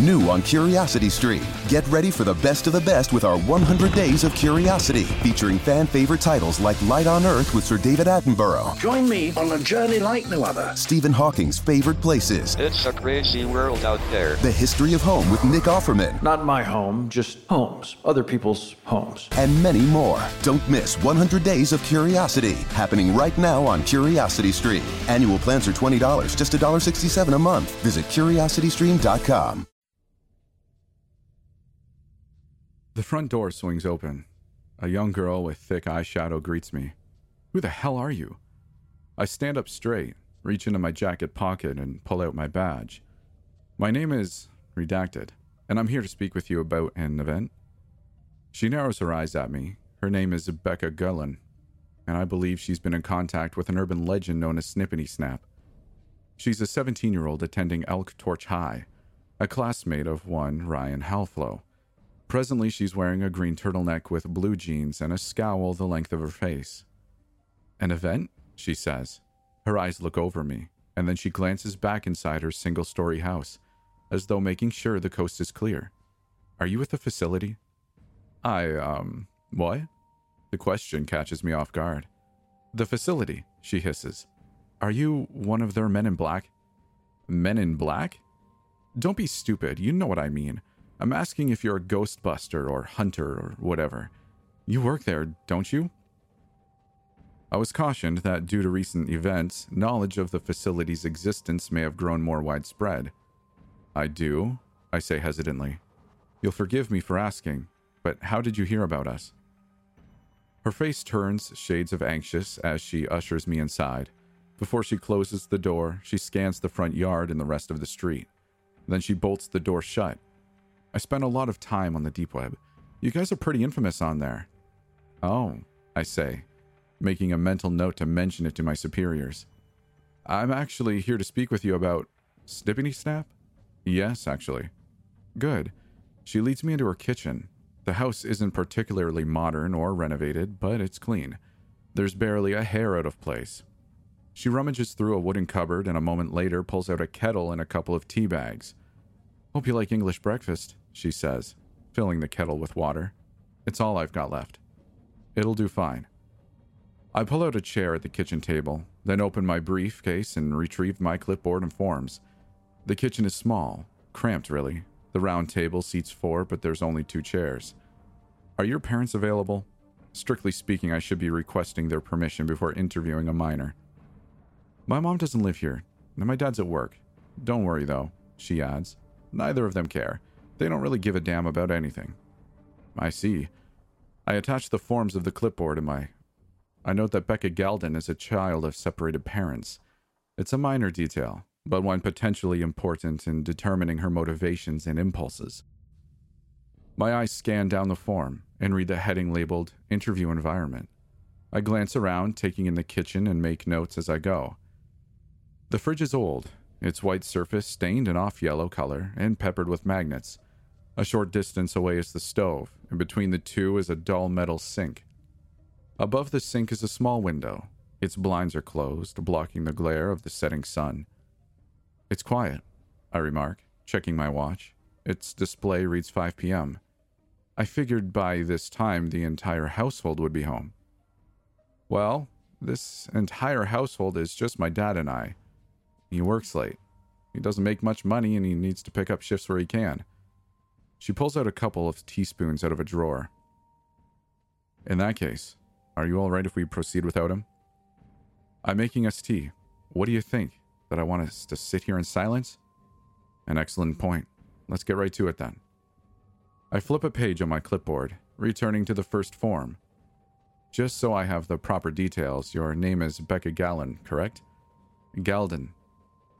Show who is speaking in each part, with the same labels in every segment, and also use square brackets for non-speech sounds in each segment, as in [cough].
Speaker 1: New on Curiosity Stream. Get ready for the best of the best with our 100 Days of Curiosity, featuring fan favorite titles like Light on Earth with Sir David Attenborough,
Speaker 2: Join me on a journey like no other.
Speaker 1: Stephen Hawking's favorite places,
Speaker 3: It's a crazy world out there.
Speaker 1: The History of Home with Nick Offerman,
Speaker 4: Not my home, just homes, other people's homes.
Speaker 1: and many more. Don't miss 100 Days of Curiosity, happening right now on Curiosity Stream. Annual plans are $20, just $1.67 a month. Visit curiositystream.com.
Speaker 5: The front door swings open. A young girl with thick eyeshadow greets me. Who the hell are you? I stand up straight, reach into my jacket pocket, and pull out my badge. My name is Redacted, and I'm here to speak with you about an event. She narrows her eyes at me. Her name is Becca Gullen, and I believe she's been in contact with an urban legend known as Snippity Snap. She's a 17 year old attending Elk Torch High, a classmate of one Ryan Halflow. Presently, she's wearing a green turtleneck with blue jeans and a scowl the length of her face. An event? She says. Her eyes look over me, and then she glances back inside her single story house, as though making sure the coast is clear. Are you at the facility? I, um, what? The question catches me off guard. The facility, she hisses. Are you one of their men in black? Men in black? Don't be stupid, you know what I mean. I'm asking if you're a ghostbuster or hunter or whatever. You work there, don't you? I was cautioned that due to recent events, knowledge of the facility's existence may have grown more widespread. I do, I say hesitantly. You'll forgive me for asking, but how did you hear about us? Her face turns shades of anxious as she ushers me inside. Before she closes the door, she scans the front yard and the rest of the street. Then she bolts the door shut. I spent a lot of time on the deep web. You guys are pretty infamous on there. Oh, I say, making a mental note to mention it to my superiors. I'm actually here to speak with you about Snippity Snap? Yes, actually. Good. She leads me into her kitchen. The house isn't particularly modern or renovated, but it's clean. There's barely a hair out of place. She rummages through a wooden cupboard and a moment later pulls out a kettle and a couple of tea bags. Hope you like English breakfast, she says, filling the kettle with water. It's all I've got left. It'll do fine. I pull out a chair at the kitchen table, then open my briefcase and retrieve my clipboard and forms. The kitchen is small, cramped really. The round table seats four, but there's only two chairs. Are your parents available? Strictly speaking, I should be requesting their permission before interviewing a minor. My mom doesn't live here, and my dad's at work. Don't worry, though, she adds. Neither of them care. They don't really give a damn about anything. I see. I attach the forms of the clipboard to my. I note that Becca Galden is a child of separated parents. It's a minor detail, but one potentially important in determining her motivations and impulses. My eyes scan down the form and read the heading labeled Interview Environment. I glance around, taking in the kitchen, and make notes as I go. The fridge is old, its white surface stained an off yellow color and peppered with magnets. A short distance away is the stove, and between the two is a dull metal sink. Above the sink is a small window. Its blinds are closed, blocking the glare of the setting sun. It's quiet, I remark, checking my watch. Its display reads 5 p.m. I figured by this time the entire household would be home. Well, this entire household is just my dad and I. He works late. He doesn't make much money and he needs to pick up shifts where he can. She pulls out a couple of teaspoons out of a drawer. In that case, are you all right if we proceed without him? I'm making us tea. What do you think? That I want us to sit here in silence? An excellent point. Let's get right to it then. I flip a page on my clipboard, returning to the first form. Just so I have the proper details, your name is Becca Gallen, correct? Galden.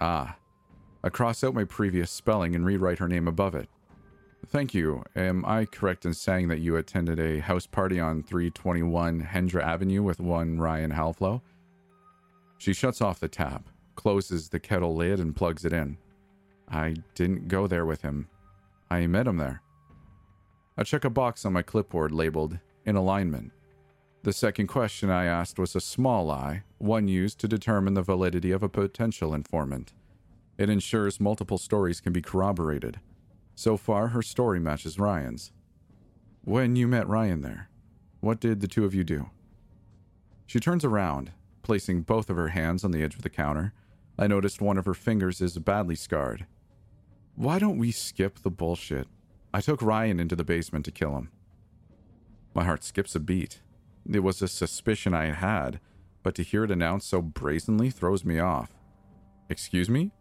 Speaker 5: Ah. I cross out my previous spelling and rewrite her name above it. Thank you. Am I correct in saying that you attended a house party on 321 Hendra Avenue with one Ryan Halflow? She shuts off the tap, closes the kettle lid, and plugs it in. I didn't go there with him. I met him there. I check a box on my clipboard labeled In Alignment. The second question I asked was a small lie, one used to determine the validity of a potential informant. It ensures multiple stories can be corroborated. So far, her story matches Ryan's. When you met Ryan there, what did the two of you do? She turns around, placing both of her hands on the edge of the counter. I noticed one of her fingers is badly scarred. Why don't we skip the bullshit? I took Ryan into the basement to kill him. My heart skips a beat. It was a suspicion I had, but to hear it announced so brazenly throws me off. Excuse me?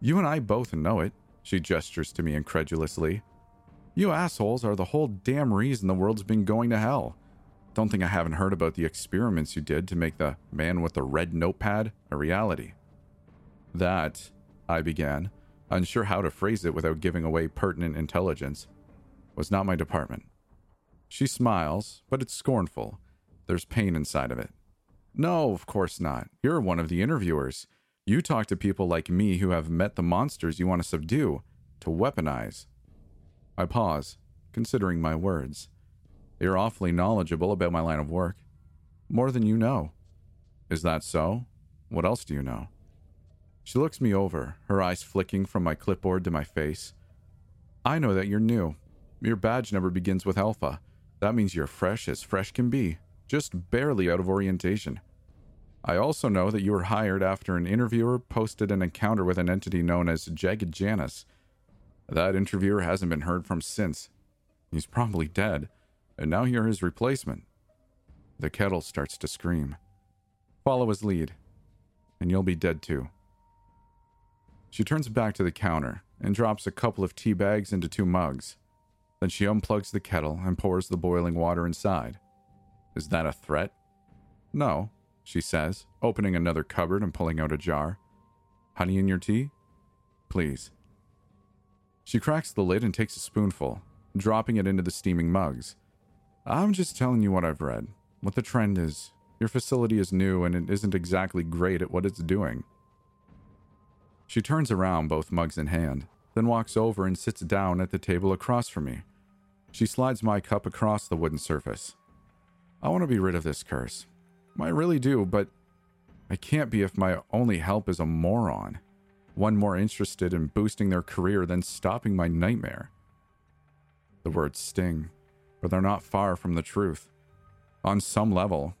Speaker 5: You and I both know it, she gestures to me incredulously. You assholes are the whole damn reason the world's been going to hell. Don't think I haven't heard about the experiments you did to make the man with the red notepad a reality. That, I began, unsure how to phrase it without giving away pertinent intelligence, was not my department. She smiles, but it's scornful. There's pain inside of it. No, of course not. You're one of the interviewers. You talk to people like me who have met the monsters you want to subdue, to weaponize. I pause, considering my words. You're awfully knowledgeable about my line of work. More than you know. Is that so? What else do you know? She looks me over, her eyes flicking from my clipboard to my face. I know that you're new. Your badge number begins with Alpha. That means you're fresh as fresh can be, just barely out of orientation. I also know that you were hired after an interviewer posted an encounter with an entity known as Jagged Janus. That interviewer hasn't been heard from since. He's probably dead, and now you're his replacement. The kettle starts to scream. Follow his lead, and you'll be dead too. She turns back to the counter and drops a couple of tea bags into two mugs. Then she unplugs the kettle and pours the boiling water inside. Is that a threat? No, she says, opening another cupboard and pulling out a jar. Honey in your tea? Please. She cracks the lid and takes a spoonful, dropping it into the steaming mugs. I'm just telling you what I've read, what the trend is. Your facility is new and it isn't exactly great at what it's doing. She turns around, both mugs in hand, then walks over and sits down at the table across from me. She slides my cup across the wooden surface. I want to be rid of this curse. I really do, but I can't be if my only help is a moron. One more interested in boosting their career than stopping my nightmare. The words sting, but they're not far from the truth. On some level,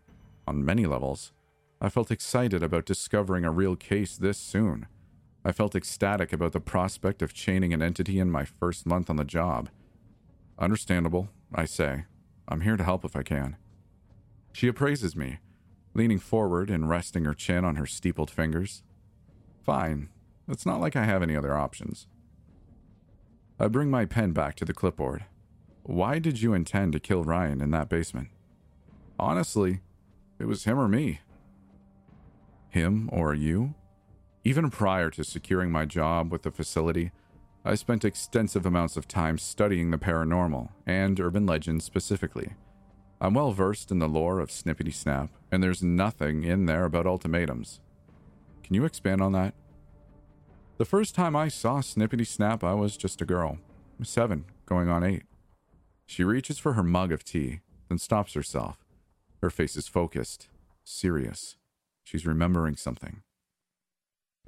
Speaker 5: on many levels, I felt excited about discovering a real case this soon. I felt ecstatic about the prospect of chaining an entity in my first month on the job. Understandable, I say. I'm here to help if I can. She appraises me, leaning forward and resting her chin on her steepled fingers. Fine. It's not like I have any other options. I bring my pen back to the clipboard. Why did you intend to kill Ryan in that basement? Honestly, it was him or me. Him or you? Even prior to securing my job with the facility, I spent extensive amounts of time studying the paranormal and urban legends specifically. I'm well versed in the lore of Snippity Snap, and there's nothing in there about ultimatums. Can you expand on that? The first time I saw Snippity Snap, I was just a girl, seven, going on eight. She reaches for her mug of tea, then stops herself. Her face is focused, serious. She's remembering something.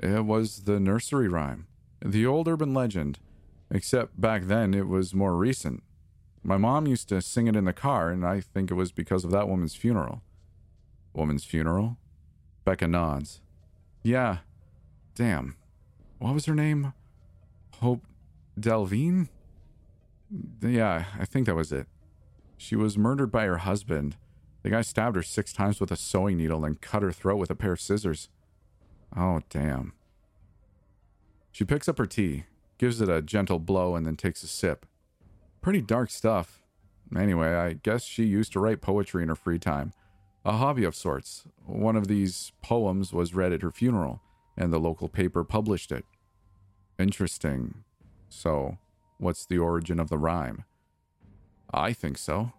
Speaker 5: It was the nursery rhyme, the old urban legend, except back then it was more recent. My mom used to sing it in the car, and I think it was because of that woman's funeral. Woman's funeral? Becca nods. Yeah. Damn. What was her name? Hope Delvine? Yeah, I think that was it. She was murdered by her husband. The guy stabbed her six times with a sewing needle and cut her throat with a pair of scissors. Oh, damn. She picks up her tea, gives it a gentle blow, and then takes a sip. Pretty dark stuff. Anyway, I guess she used to write poetry in her free time. A hobby of sorts. One of these poems was read at her funeral, and the local paper published it. Interesting. So, what's the origin of the rhyme? I think so.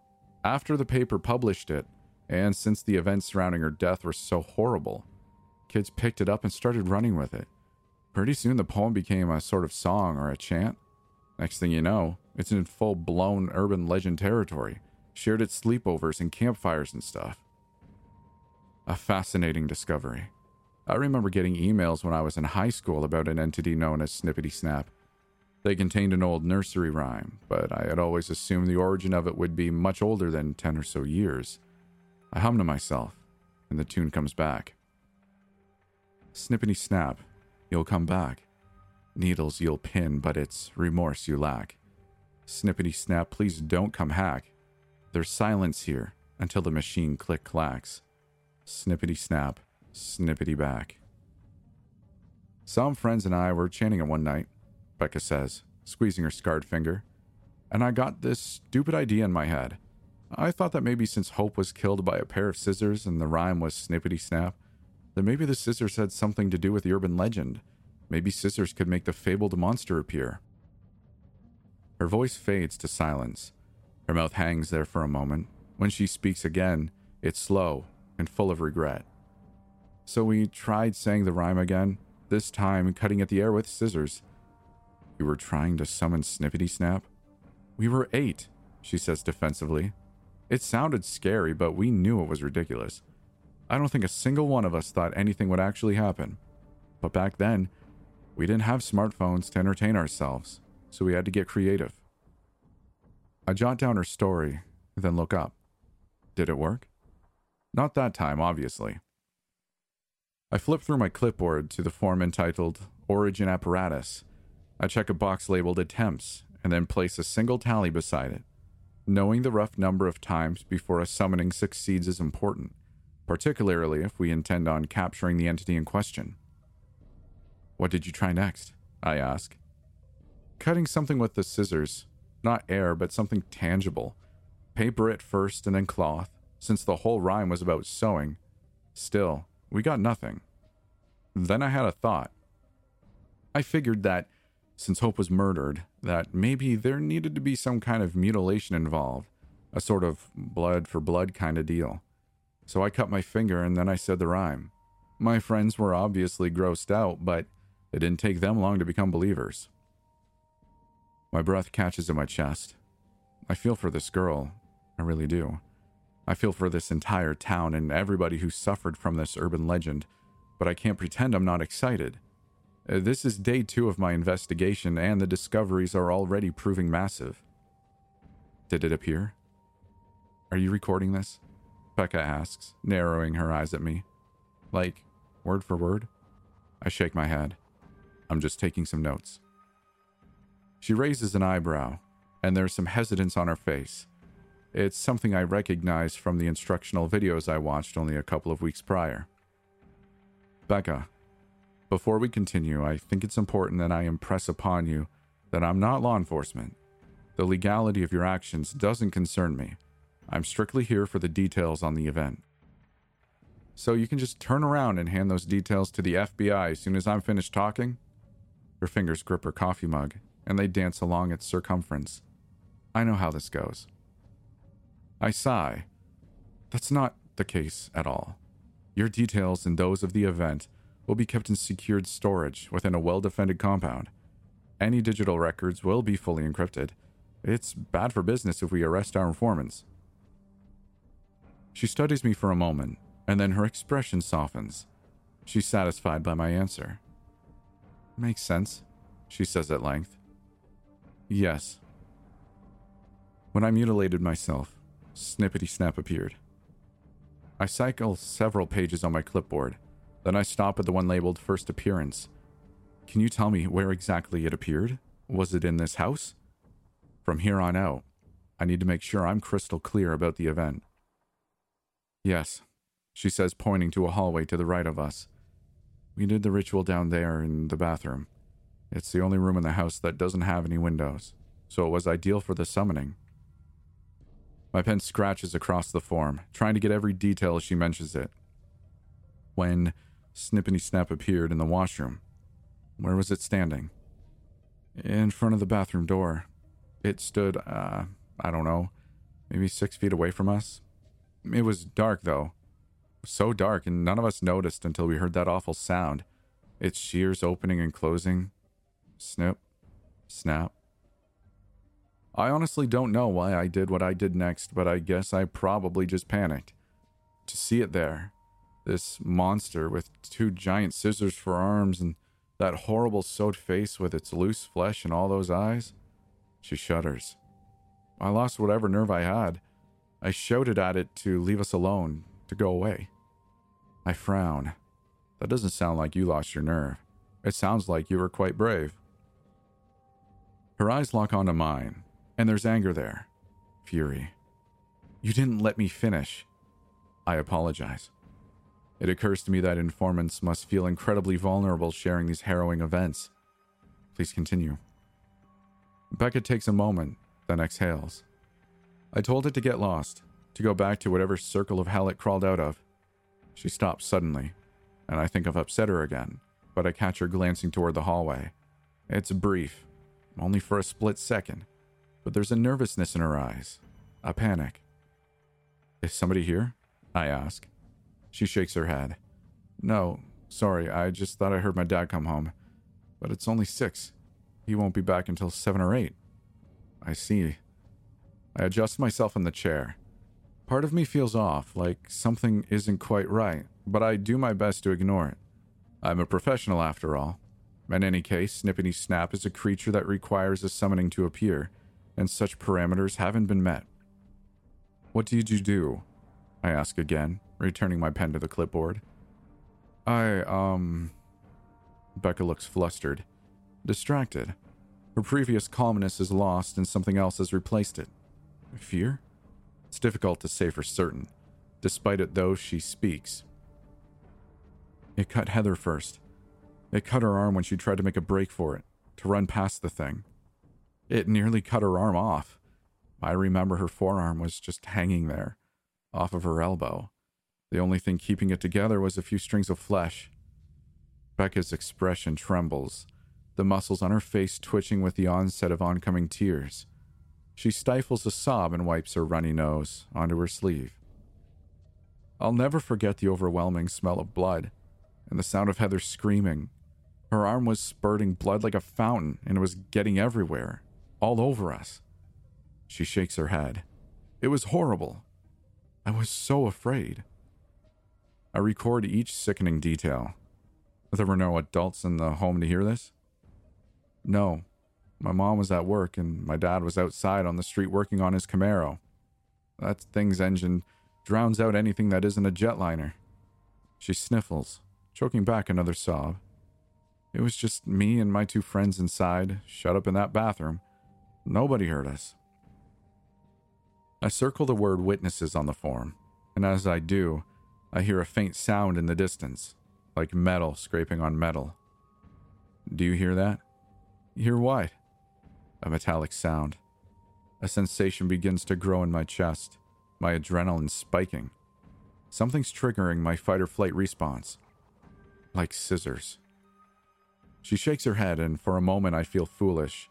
Speaker 5: After the paper published it, and since the events surrounding her death were so horrible, Kids picked it up and started running with it. Pretty soon, the poem became a sort of song or a chant. Next thing you know, it's in full blown urban legend territory, shared at sleepovers and campfires and stuff. A fascinating discovery. I remember getting emails when I was in high school about an entity known as Snippity Snap. They contained an old nursery rhyme, but I had always assumed the origin of it would be much older than 10 or so years. I hum to myself, and the tune comes back. Snippity snap, you'll come back. Needles you'll pin, but it's remorse you lack. Snippity snap, please don't come hack. There's silence here until the machine click clacks. Snippity snap, snippity back. Some friends and I were chanting it one night, Becca says, squeezing her scarred finger, and I got this stupid idea in my head. I thought that maybe since Hope was killed by a pair of scissors and the rhyme was snippity snap, that maybe the scissors had something to do with the urban legend. Maybe scissors could make the fabled monster appear. Her voice fades to silence. Her mouth hangs there for a moment. When she speaks again, it's slow and full of regret. So we tried saying the rhyme again, this time cutting at the air with scissors. We were trying to summon Snippity Snap? We were eight, she says defensively. It sounded scary, but we knew it was ridiculous. I don't think a single one of us thought anything would actually happen. But back then, we didn't have smartphones to entertain ourselves, so we had to get creative. I jot down her story, then look up. Did it work? Not that time, obviously. I flip through my clipboard to the form entitled Origin Apparatus. I check a box labeled Attempts and then place a single tally beside it. Knowing the rough number of times before a summoning succeeds is important particularly if we intend on capturing the entity in question. What did you try next? I ask. Cutting something with the scissors. Not air, but something tangible. Paper at first and then cloth, since the whole rhyme was about sewing. Still, we got nothing. Then I had a thought. I figured that, since Hope was murdered, that maybe there needed to be some kind of mutilation involved, a sort of blood for blood kind of deal. So I cut my finger and then I said the rhyme. My friends were obviously grossed out, but it didn't take them long to become believers. My breath catches in my chest. I feel for this girl. I really do. I feel for this entire town and everybody who suffered from this urban legend, but I can't pretend I'm not excited. Uh, this is day two of my investigation, and the discoveries are already proving massive. Did it appear? Are you recording this? Becca asks, narrowing her eyes at me. Like, word for word? I shake my head. I'm just taking some notes. She raises an eyebrow, and there's some hesitance on her face. It's something I recognize from the instructional videos I watched only a couple of weeks prior. Becca, before we continue, I think it's important that I impress upon you that I'm not law enforcement. The legality of your actions doesn't concern me. I'm strictly here for the details on the event. So you can just turn around and hand those details to the FBI as soon as I'm finished talking? Her fingers grip her coffee mug, and they dance along its circumference. I know how this goes. I sigh. That's not the case at all. Your details and those of the event will be kept in secured storage within a well defended compound. Any digital records will be fully encrypted. It's bad for business if we arrest our informants. She studies me for a moment, and then her expression softens. She's satisfied by my answer. Makes sense, she says at length. Yes. When I mutilated myself, Snippity Snap appeared. I cycle several pages on my clipboard, then I stop at the one labeled First Appearance. Can you tell me where exactly it appeared? Was it in this house? From here on out, I need to make sure I'm crystal clear about the event. Yes, she says, pointing to a hallway to the right of us. We did the ritual down there in the bathroom. It's the only room in the house that doesn't have any windows, so it was ideal for the summoning. My pen scratches across the form, trying to get every detail as she mentions it. When Snippity Snap appeared in the washroom, where was it standing? In front of the bathroom door. It stood, uh, I don't know, maybe six feet away from us, it was dark, though. So dark, and none of us noticed until we heard that awful sound. Its shears opening and closing. Snip. Snap. I honestly don't know why I did what I did next, but I guess I probably just panicked. To see it there, this monster with two giant scissors for arms and That horrible sewed face with its loose flesh and all those eyes? She shudders. I lost whatever nerve I had. I shouted at it to leave us alone, to go away. I frown. That doesn't sound like you lost your nerve. It sounds like you were quite brave. Her eyes lock onto mine, and there's anger there. Fury. You didn't let me finish. I apologize. It occurs to me that informants must feel incredibly vulnerable sharing these harrowing events. Please continue. Becca takes a moment, then exhales. I told it to get lost, to go back to whatever circle of hell it crawled out of. She stops suddenly, and I think I've upset her again, but I catch her glancing toward the hallway. It's brief, only for a split second, but there's a nervousness in her eyes, a panic. Is somebody here? I ask. She shakes her head. No, sorry, I just thought I heard my dad come home. But it's only six. He won't be back until seven or eight. I see. I adjust myself in the chair. Part of me feels off, like something isn't quite right, but I do my best to ignore it. I'm a professional after all. In any case, Snippity Snap is a creature that requires a summoning to appear, and such parameters haven't been met. What did you do? I ask again, returning my pen to the clipboard. I, um. Becca looks flustered, distracted. Her previous calmness is lost and something else has replaced it. Fear? It's difficult to say for certain. Despite it, though, she speaks. It cut Heather first. It cut her arm when she tried to make a break for it, to run past the thing. It nearly cut her arm off. I remember her forearm was just hanging there, off of her elbow. The only thing keeping it together was a few strings of flesh. Becca's expression trembles, the muscles on her face twitching with the onset of oncoming tears. She stifles a sob and wipes her runny nose onto her sleeve. I'll never forget the overwhelming smell of blood and the sound of Heather screaming. Her arm was spurting blood like a fountain and it was getting everywhere, all over us. She shakes her head. It was horrible. I was so afraid. I record each sickening detail. There were no adults in the home to hear this? No. My mom was at work and my dad was outside on the street working on his Camaro. That thing's engine drowns out anything that isn't a jetliner. She sniffles, choking back another sob. It was just me and my two friends inside, shut up in that bathroom. Nobody heard us. I circle the word witnesses on the form, and as I do, I hear a faint sound in the distance, like metal scraping on metal. Do you hear that? Hear what? A metallic sound. A sensation begins to grow in my chest, my adrenaline spiking. Something's triggering my fight or flight response. Like scissors. She shakes her head, and for a moment I feel foolish.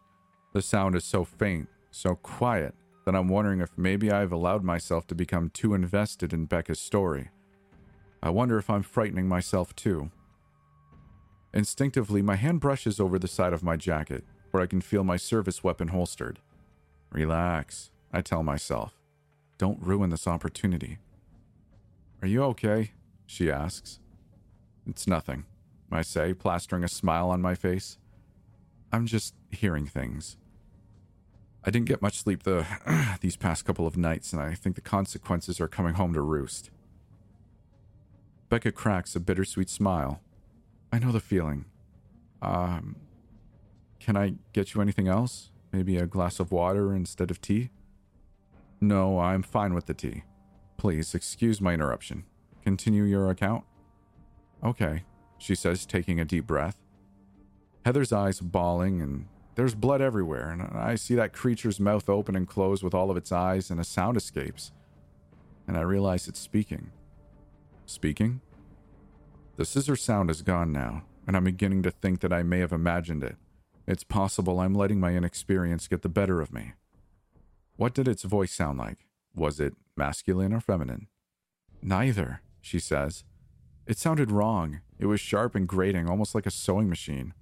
Speaker 5: The sound is so faint, so quiet, that I'm wondering if maybe I've allowed myself to become too invested in Becca's story. I wonder if I'm frightening myself too. Instinctively, my hand brushes over the side of my jacket, where I can feel my service weapon holstered. Relax, I tell myself. Don't ruin this opportunity. Are you okay? She asks. It's nothing, I say, plastering a smile on my face. I'm just hearing things. I didn't get much sleep the [clears throat] these past couple of nights, and I think the consequences are coming home to roost. Becca cracks a bittersweet smile. I know the feeling. Um, can I get you anything else? Maybe a glass of water instead of tea? No, I'm fine with the tea. Please excuse my interruption. Continue your account? Okay, she says, taking a deep breath. Heather's eyes bawling, and there's blood everywhere, and I see that creature's mouth open and close with all of its eyes, and a sound escapes. And I realize it's speaking. Speaking? The scissor sound is gone now, and I'm beginning to think that I may have imagined it. It's possible I'm letting my inexperience get the better of me. What did its voice sound like? Was it masculine or feminine? Neither, she says. It sounded wrong. It was sharp and grating, almost like a sewing machine.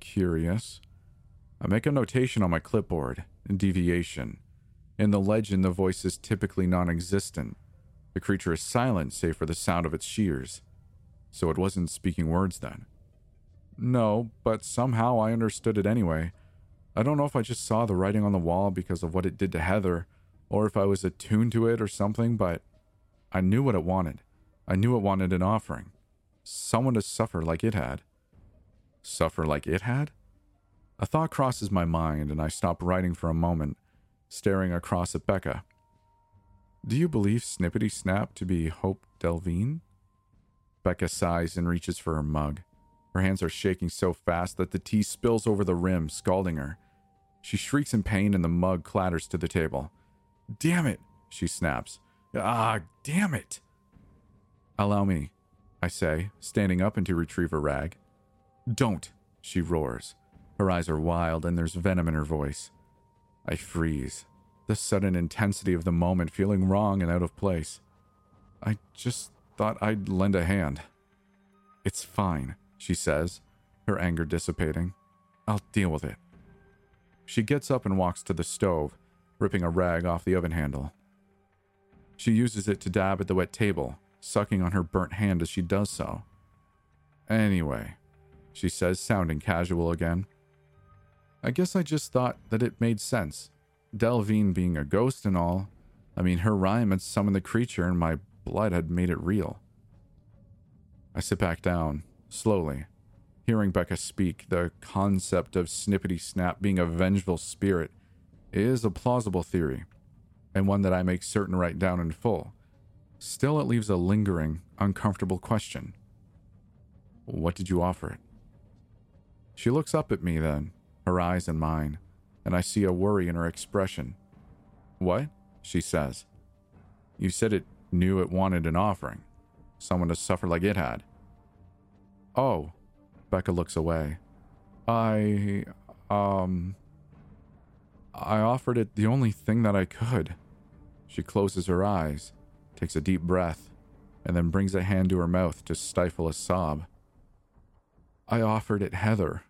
Speaker 5: Curious. I make a notation on my clipboard deviation. In the legend, the voice is typically non existent, the creature is silent save for the sound of its shears. So it wasn't speaking words then. No, but somehow I understood it anyway. I don't know if I just saw the writing on the wall because of what it did to Heather, or if I was attuned to it or something, but I knew what it wanted. I knew it wanted an offering. Someone to suffer like it had. Suffer like it had? A thought crosses my mind, and I stop writing for a moment, staring across at Becca. Do you believe Snippity Snap to be Hope Delvine? Becca sighs and reaches for her mug. Her hands are shaking so fast that the tea spills over the rim, scalding her. She shrieks in pain and the mug clatters to the table. Damn it, she snaps. Ah, damn it. Allow me, I say, standing up and to retrieve a rag. Don't, she roars. Her eyes are wild and there's venom in her voice. I freeze, the sudden intensity of the moment feeling wrong and out of place. I just thought I'd lend a hand. It's fine, she says, her anger dissipating. I'll deal with it. She gets up and walks to the stove, ripping a rag off the oven handle. She uses it to dab at the wet table, sucking on her burnt hand as she does so. Anyway, she says, sounding casual again. I guess I just thought that it made sense. Delvine being a ghost and all. I mean, her rhyme had summoned the creature, and my blood had made it real. I sit back down, slowly. Hearing Becca speak, the concept of Snippity Snap being a vengeful spirit is a plausible theory, and one that I make certain to write down in full. Still, it leaves a lingering, uncomfortable question. What did you offer it? She looks up at me then, her eyes in mine, and I see a worry in her expression. What? She says. You said it knew it wanted an offering, someone to suffer like it had. Oh, Becca looks away. I, um, I offered it the only thing that I could. She closes her eyes, takes a deep breath, and then brings a hand to her mouth to stifle a sob. I offered it Heather.